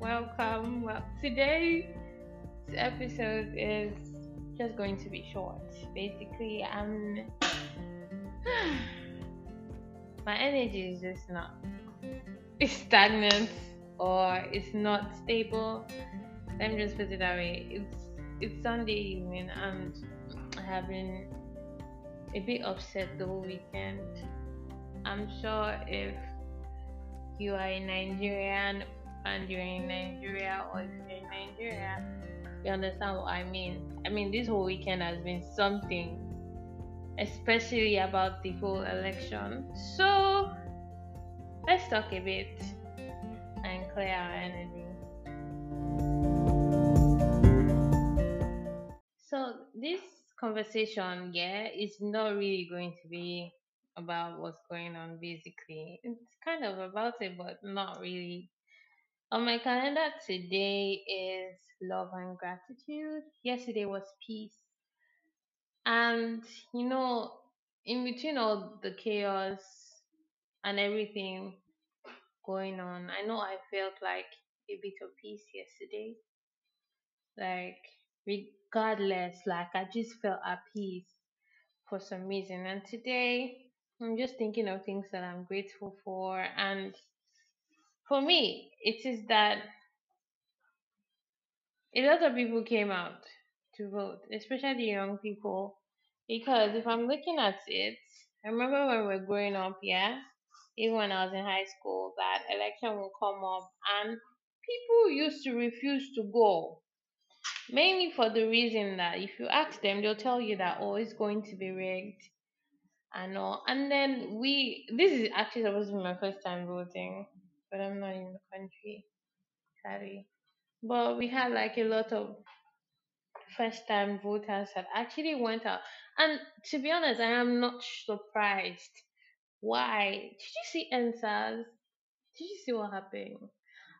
welcome. Well, today's episode is just going to be short. Basically, I'm my energy is just not it's stagnant or it's not stable. Let me just put it that way. It's it's Sunday evening and I have been a bit upset the whole weekend. I'm sure if you are a Nigerian and you're in Nigeria or if you're in Nigeria, you understand what I mean. I mean, this whole weekend has been something, especially about the whole election. So, let's talk a bit and clear our energy. So, this conversation, yeah, is not really going to be about what's going on basically. It's kind of about it, but not really. On my calendar today is love and gratitude. Yesterday was peace. And, you know, in between all the chaos and everything going on, I know I felt like a bit of peace yesterday. Like, regardless, like, I just felt at peace for some reason. And today, I'm just thinking of things that I'm grateful for. And for me, it is that a lot of people came out to vote, especially young people. Because if I'm looking at it, I remember when we were growing up, yeah, even when I was in high school, that election will come up and people used to refuse to go. Mainly for the reason that if you ask them, they'll tell you that, oh, it's going to be rigged and all. And then we, this is actually supposed to be my first time voting, but I'm not in the country, sorry. But we had like a lot of first time voters that actually went out. And to be honest, I am not surprised. Why? Did you see answers? Did you see what happened?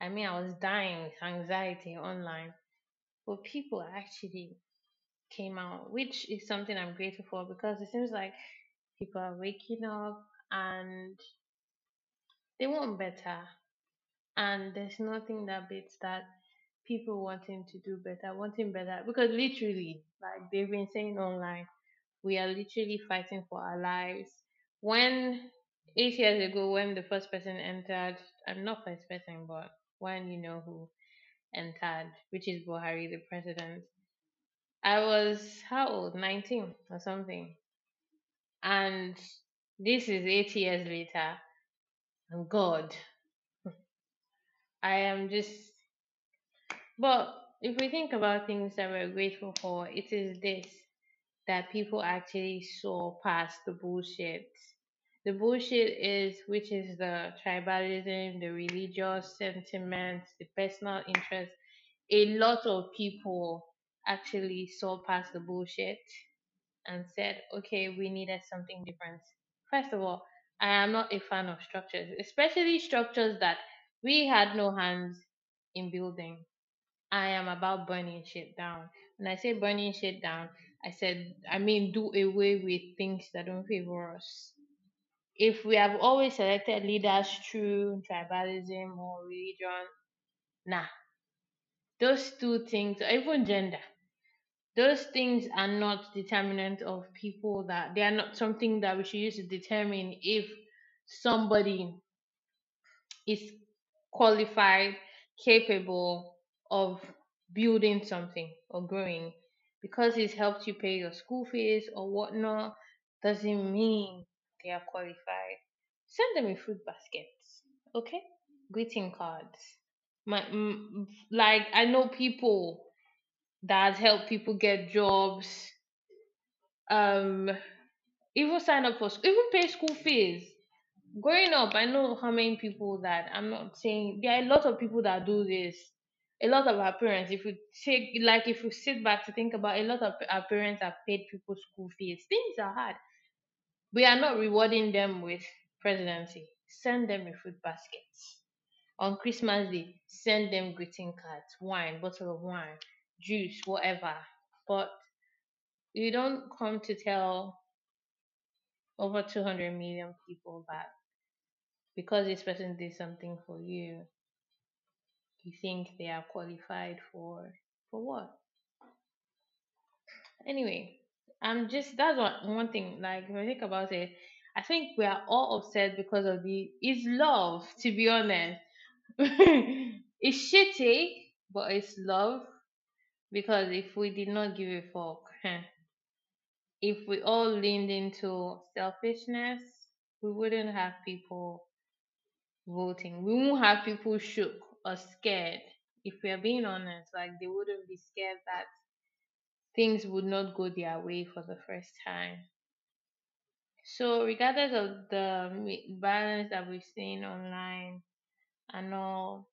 I mean, I was dying with anxiety online, but people actually came out, which is something I'm grateful for because it seems like people are waking up and they want better. And there's nothing that beats that people wanting to do better, wanting better. Because literally, like they've been saying online, we are literally fighting for our lives. When eight years ago, when the first person entered, I'm not first person, but when you know who entered, which is Buhari, the president, I was how old? 19 or something. And this is eight years later. And God, I am just. But if we think about things that we're grateful for, it is this that people actually saw past the bullshit. The bullshit is, which is the tribalism, the religious sentiments, the personal interest. A lot of people actually saw past the bullshit and said, okay, we needed something different. First of all, I am not a fan of structures, especially structures that we had no hands in building. I am about burning shit down. When I say burning shit down, I said, I mean, do away with things that don't favor us. If we have always selected leaders through tribalism or religion, nah, those two things, or even gender, those things are not determinant of people that they are not something that we should use to determine if somebody is qualified, capable of building something or growing. Because it's helped you pay your school fees or whatnot, doesn't mean they are qualified. Send them a fruit basket, okay? Greeting cards. My, like I know people that help people get jobs, um, even sign up for school, even pay school fees. Growing up, I know how many people that I'm not saying there are a lot of people that do this. A lot of our parents, if you take like if you sit back to think about, a lot of our parents have paid people school fees. Things are hard. We are not rewarding them with presidency. Send them a fruit basket. On Christmas Day, send them greeting cards, wine, bottle of wine juice, whatever. But you don't come to tell over 200 million people that because this person did something for you, you think they are qualified for for what? Anyway, I'm just that's one one thing. Like if I think about it, I think we are all upset because of the it's love. To be honest, it's shitty, but it's love. Because if we did not give a fuck, if we all leaned into selfishness, we wouldn't have people voting. We won't have people shook or scared. If we are being honest, like they wouldn't be scared that things would not go their way for the first time. So, regardless of the violence that we've seen online and all,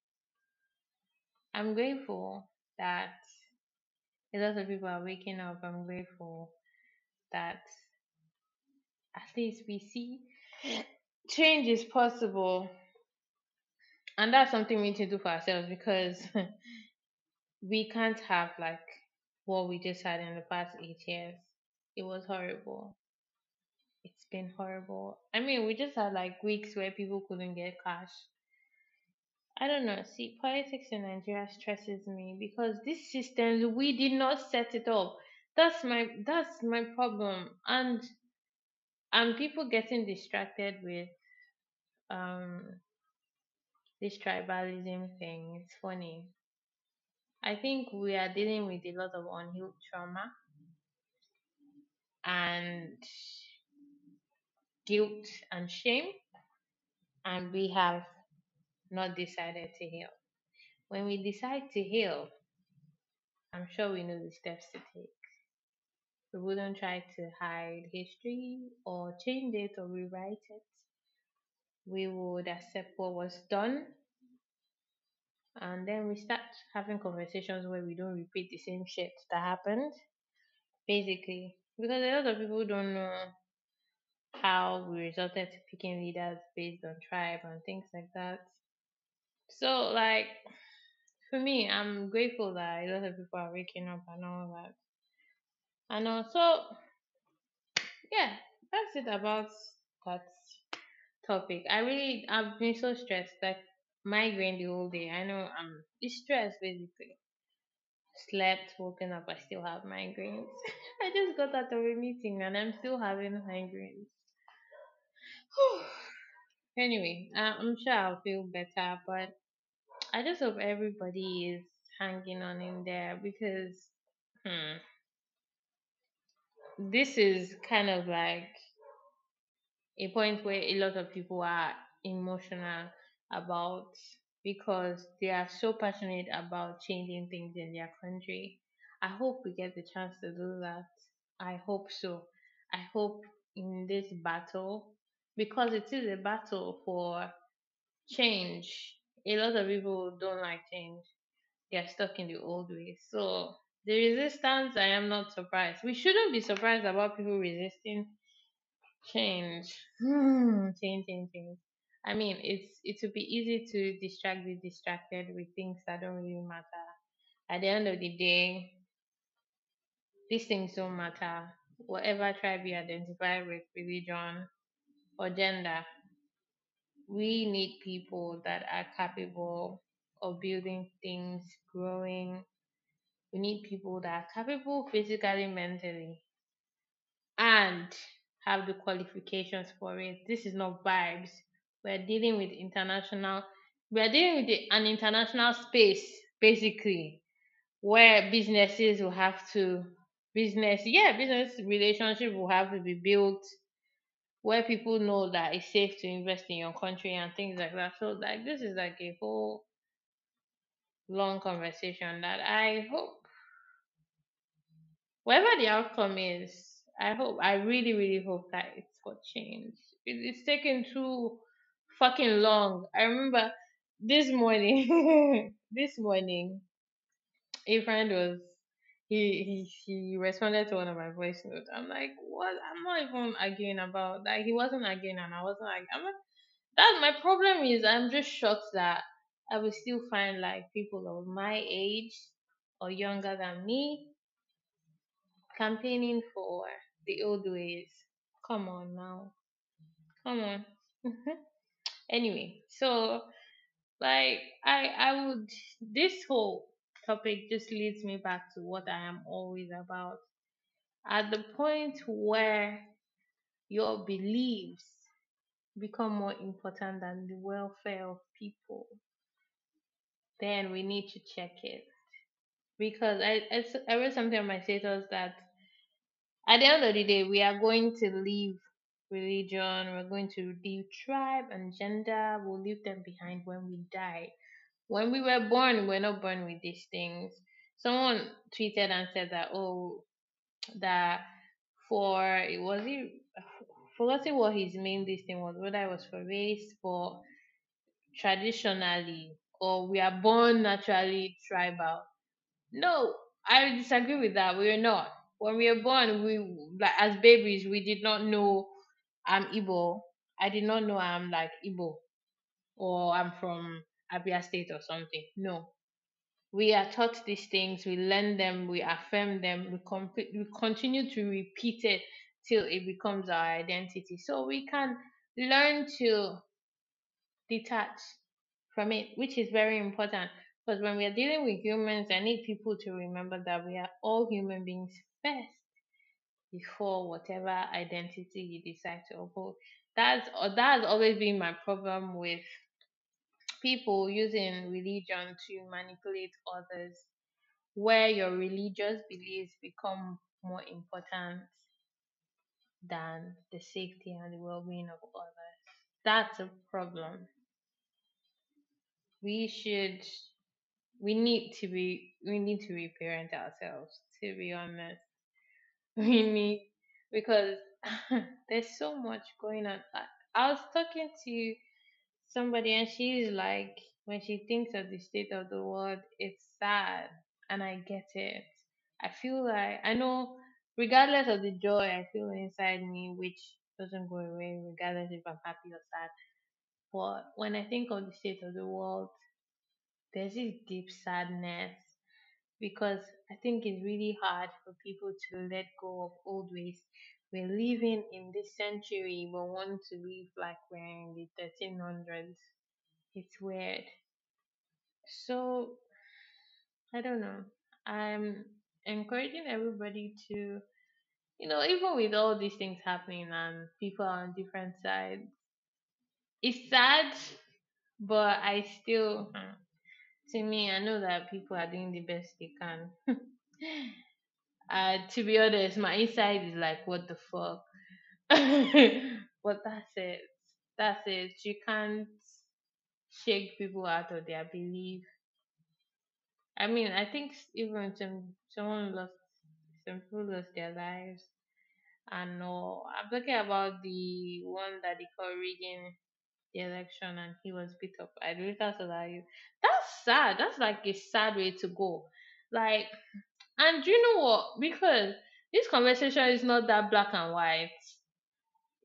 I'm grateful that a lot of people are waking up. I'm grateful that at least we see change is possible. And that's something we need to do for ourselves because we can't have like what we just had in the past eight years. It was horrible. It's been horrible. I mean, we just had like weeks where people couldn't get cash. I don't know. See, politics in Nigeria stresses me because this system we did not set it up. That's my that's my problem. And and people getting distracted with um this tribalism thing. It's funny. I think we are dealing with a lot of unhealed trauma and guilt and shame, and we have not decided to heal. When we decide to heal, I'm sure we know the steps to take. We wouldn't try to hide history or change it or rewrite it. We would accept what was done and then we start having conversations where we don't repeat the same shit that happened. Basically. Because a lot of people don't know how we resorted to picking leaders based on tribe and things like that. So like for me, I'm grateful that a lot of people are waking up and all that. And also, yeah, that's it about that topic. I really, I've been so stressed, like migraine the whole day. I know I'm it's stress basically. Slept, woken up, I still have migraines. I just got out of a meeting and I'm still having migraines. anyway, uh, I'm sure I'll feel better, but I just hope everybody is hanging on in there because hmm, this is kind of like a point where a lot of people are emotional about because they are so passionate about changing things in their country. I hope we get the chance to do that. I hope so. I hope in this battle, because it is a battle for change. A lot of people don't like change. They are stuck in the old ways. So the resistance, I am not surprised. We shouldn't be surprised about people resisting Change. Hmm, change, change, change. I mean, it's it would be easy to distract the distracted with things that don't really matter. At the end of the day, these things don't matter. Whatever tribe you identify with, religion or gender, we need people that are capable of building things, growing. We need people that are capable physically, mentally, and have the qualifications for it. This is not vibes. We're dealing with international, we're dealing with the, an international space, basically, where businesses will have to, business, yeah, business relationship will have to be built where people know that it's safe to invest in your country and things like that. So, like, this is like a whole long conversation that I hope, whatever the outcome is, I hope, I really, really hope that it's for change. It, it's taken too fucking long. I remember this morning, this morning, a friend was he he he responded to one of my voice notes. I'm like, what? I'm not even arguing about that. He wasn't arguing, and I wasn't like, I'm not, that. My problem is, I'm just shocked that I will still find like people of my age or younger than me campaigning for the old ways. Come on now. Come on. anyway, so Like I I would this whole topic just leads me back to what I am always about. At the point where your beliefs become more important than the welfare of people, then we need to check it. Because I, I, I read something on my status that at the end of the day, we are going to leave religion, we're going to leave tribe and gender, we'll leave them behind when we die. When we were born, we we're not born with these things. Someone tweeted and said that, oh, that for, it was it, forgotten what his main this thing was, whether it was for race, for traditionally, or we are born naturally tribal no, I disagree with that. We are not. When we were born, we like as babies, we did not know I'm Igbo. I did not know I'm like Igbo or I'm from Abia State or something. No, we are taught these things. We learn them. We affirm them. We com- we continue to repeat it till it becomes our identity. So we can learn to detach from it, which is very important. Because when we are dealing with humans, I need people to remember that we are all human beings first before whatever identity you decide to uphold. That's or that has always been my problem with people using religion to manipulate others, where your religious beliefs become more important than the safety and the well-being of others. That's a problem. We should we need to be we need to reparent ourselves to be honest we need because there's so much going on I, I was talking to somebody and she's like when she thinks of the state of the world it's sad and i get it i feel like i know regardless of the joy i feel inside me which doesn't go away regardless if i'm happy or sad but when i think of the state of the world there's this deep sadness because I think it's really hard for people to let go of old ways. We're living in this century, but want to live like we're in the 1300s. It's weird. So, I don't know. I'm encouraging everybody to, you know, even with all these things happening and people on different sides, it's sad, but I still, to me, I know that people are doing the best they can. Uh, to be honest, my inside is like, what the fuck? but that's it. That's it. You can't shake people out of their belief. I mean, I think even some someone lost some people lost their lives. And no, I'm talking about the one that they call rigging the election, and he was beat up. I really thought that. That's sad. That's like a sad way to go. Like, and do you know what? Because this conversation is not that black and white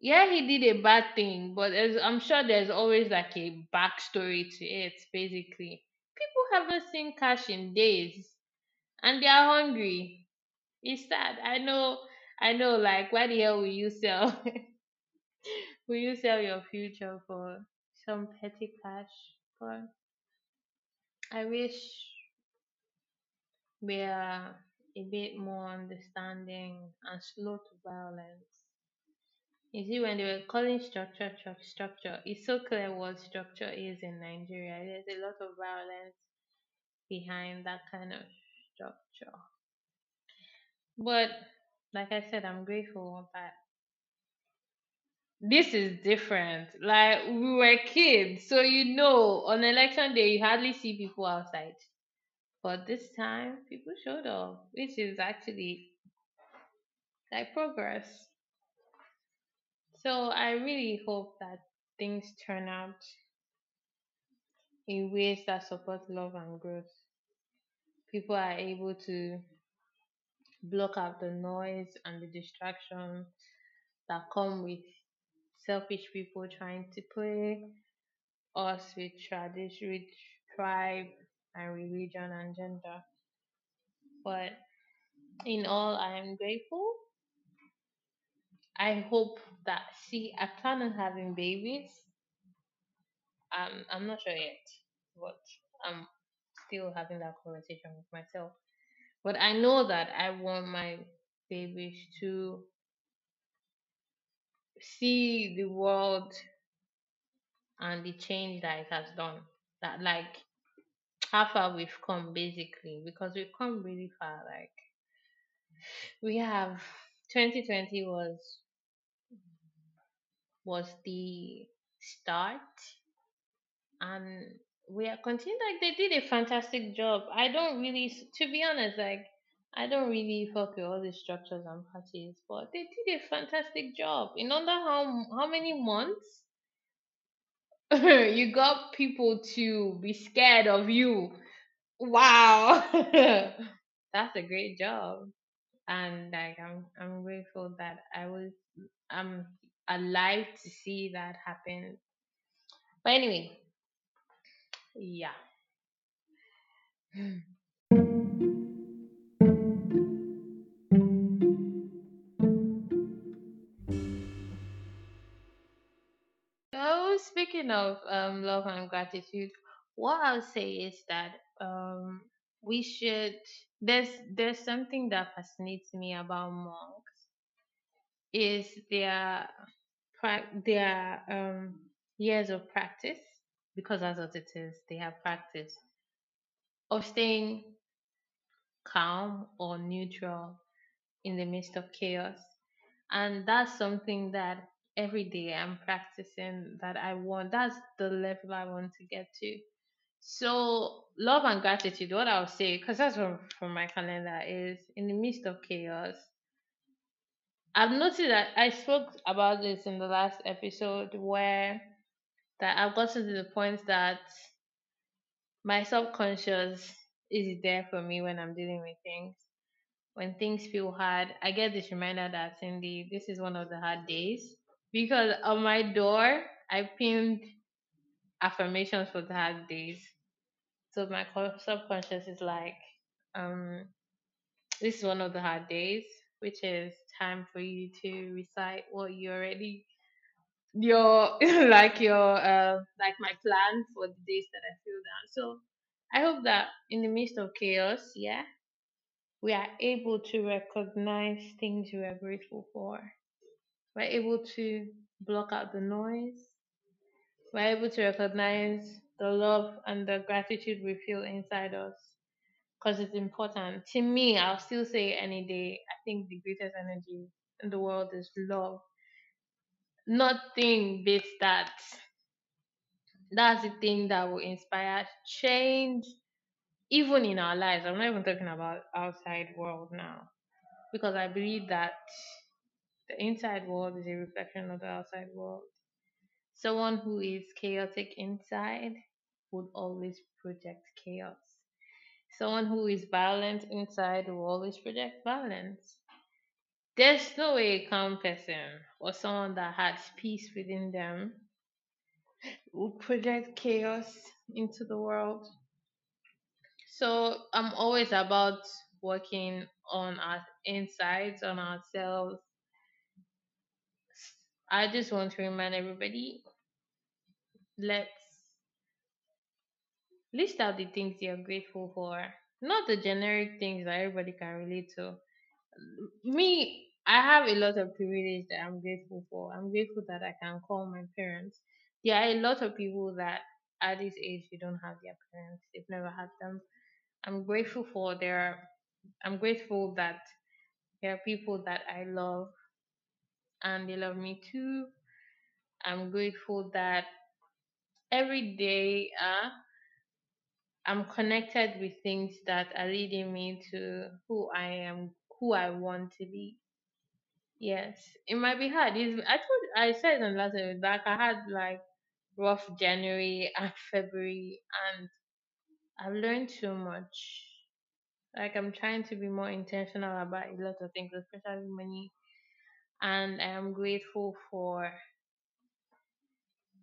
yeah, he did a bad thing, but I'm sure there's always like a backstory to it, basically. People haven't seen cash in days and they are hungry. It's sad. I know, I know, like, why the hell will you sell? will you sell your future for some petty cash? But I wish we are a bit more understanding and slow to violence. You see, when they were calling structure struc- structure, it's so clear what structure is in Nigeria. There's a lot of violence behind that kind of structure. But like I said, I'm grateful that this is different. Like we were kids, so you know, on election day you hardly see people outside. But this time, people showed up, which is actually like progress. So I really hope that things turn out in ways that support love and growth. People are able to block out the noise and the distractions that come with selfish people trying to play us with tradition, with tribe and religion and gender. But in all, I am grateful. I hope that, see, I plan on having babies. Um, I'm not sure yet. but I'm still having that conversation with myself. But I know that I want my babies to see the world and the change that it has done. That like how far we've come basically because we've come really far. Like we have 2020 was was the start and we are continuing like they did a fantastic job i don't really to be honest like i don't really fuck with all the structures and parties but they did a fantastic job in under how how many months you got people to be scared of you. Wow. That's a great job. And like i'm i'm grateful that i was i'm alive to see that happen. But anyway. Yeah speaking of um love and gratitude, what I'll say is that um we should there's there's something that fascinates me about monks is their their um years of practice because that's what it is. They have practice of staying calm or neutral in the midst of chaos. And that's something that every day I'm practicing that I want. That's the level I want to get to. So, love and gratitude, what I'll say, because that's from, from my calendar, is in the midst of chaos. I've noticed that I spoke about this in the last episode where that I've gotten to the point that my subconscious is there for me when I'm dealing with things. when things feel hard, I get this reminder that Cindy, this is one of the hard days. Because on my door, I pinned affirmations for the hard days. So my subconscious is like, um, this is one of the hard days, which is time for you to recite what you already your like your uh like my plan for the days that I feel down. So I hope that in the midst of chaos, yeah, we are able to recognize things we are grateful for. We're able to block out the noise. We're able to recognize the love and the gratitude we feel inside us because it's important. To me, I'll still say any day, I think the greatest energy in the world is love. Nothing beats that. That's the thing that will inspire change even in our lives. I'm not even talking about outside world now because I believe that the inside world is a reflection of the outside world. Someone who is chaotic inside would always project chaos. Someone who is violent inside will always project violence. There's no way a calm person or someone that has peace within them will project chaos into the world. So I'm always about working on our insides, on ourselves. I just want to remind everybody let's list out the things you're grateful for. Not the generic things that everybody can relate to. Me, I have a lot of privilege that I'm grateful for. I'm grateful that I can call my parents. There are a lot of people that at this age they don't have their parents. They've never had them. I'm grateful for their I'm grateful that there are people that I love and they love me too. I'm grateful that every day uh, I'm connected with things that are leading me to who I am, who I want to be. Yes, it might be hard. It's, I told I said in last episode like I had like rough January and February, and I've learned so much. Like I'm trying to be more intentional about a lot of things, especially money, and I am grateful for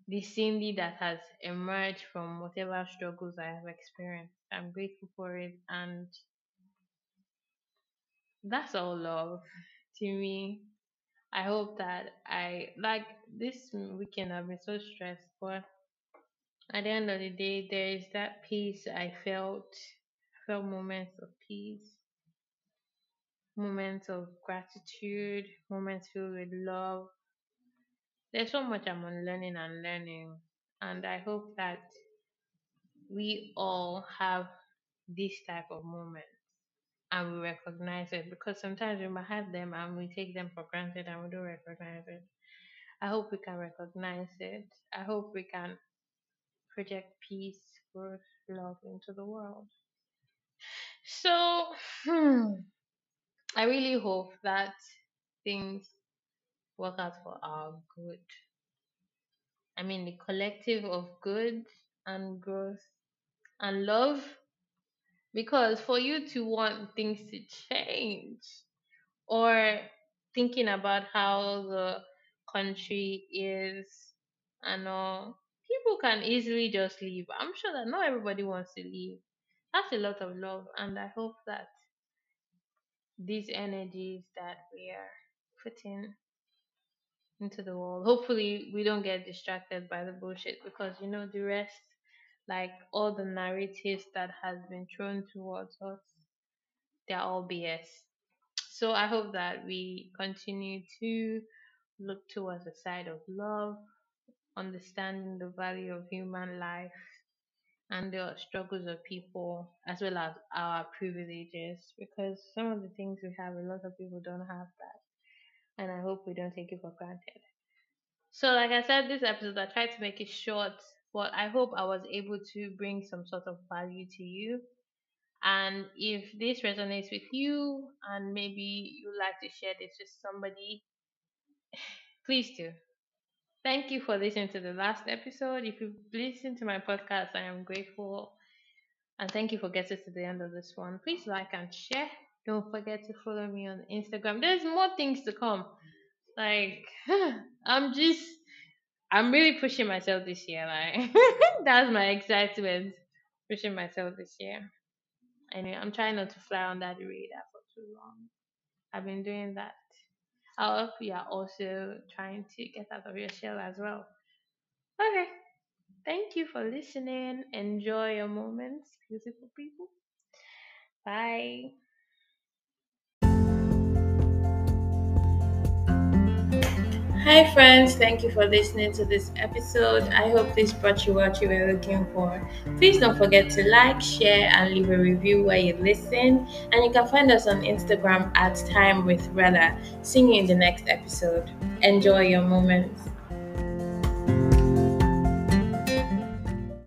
the Cindy that has emerged from whatever struggles I have experienced. I'm grateful for it, and that's all love to me. I hope that I like this weekend. I've been so stressed, but at the end of the day, there is that peace I felt, felt moments of peace, moments of gratitude, moments filled with love. There's so much I'm unlearning and learning, and I hope that we all have this type of moments and we recognize it because sometimes we might have them and we take them for granted and we don't recognize it. I hope we can recognize it. I hope we can project peace, growth, love into the world. So, hmm, I really hope that things work out for our good. I mean, the collective of good and growth and love. Because for you to want things to change or thinking about how the country is and all, people can easily just leave. I'm sure that not everybody wants to leave. That's a lot of love, and I hope that these energies that we are putting into the world, hopefully, we don't get distracted by the bullshit because you know the rest, like all the narratives that has been thrown towards us, they're all BS. So I hope that we continue to look towards the side of love, understanding the value of human life and the struggles of people as well as our privileges because some of the things we have a lot of people don't have that. And i hope we don't take it for granted. So like i said this episode i tried to make it short but i hope i was able to bring some sort of value to you. And if this resonates with you and maybe you like to share this with somebody please do Thank you for listening to the last episode. If you've listened to my podcast, I am grateful. And thank you for getting to the end of this one. Please like and share. Don't forget to follow me on Instagram. There's more things to come. Like, I'm just, I'm really pushing myself this year. Like, that's my excitement. Pushing myself this year. Anyway, I'm trying not to fly under the radar for too long. I've been doing that. I hope you are also trying to get out of your shell as well. Okay. Thank you for listening. Enjoy your moments, beautiful people. Bye. Hi, friends. Thank you for listening to this episode. I hope this brought you what you were looking for. Please don't forget to like, share, and leave a review where you listen. And you can find us on Instagram at Time with Rella. See you in the next episode. Enjoy your moments.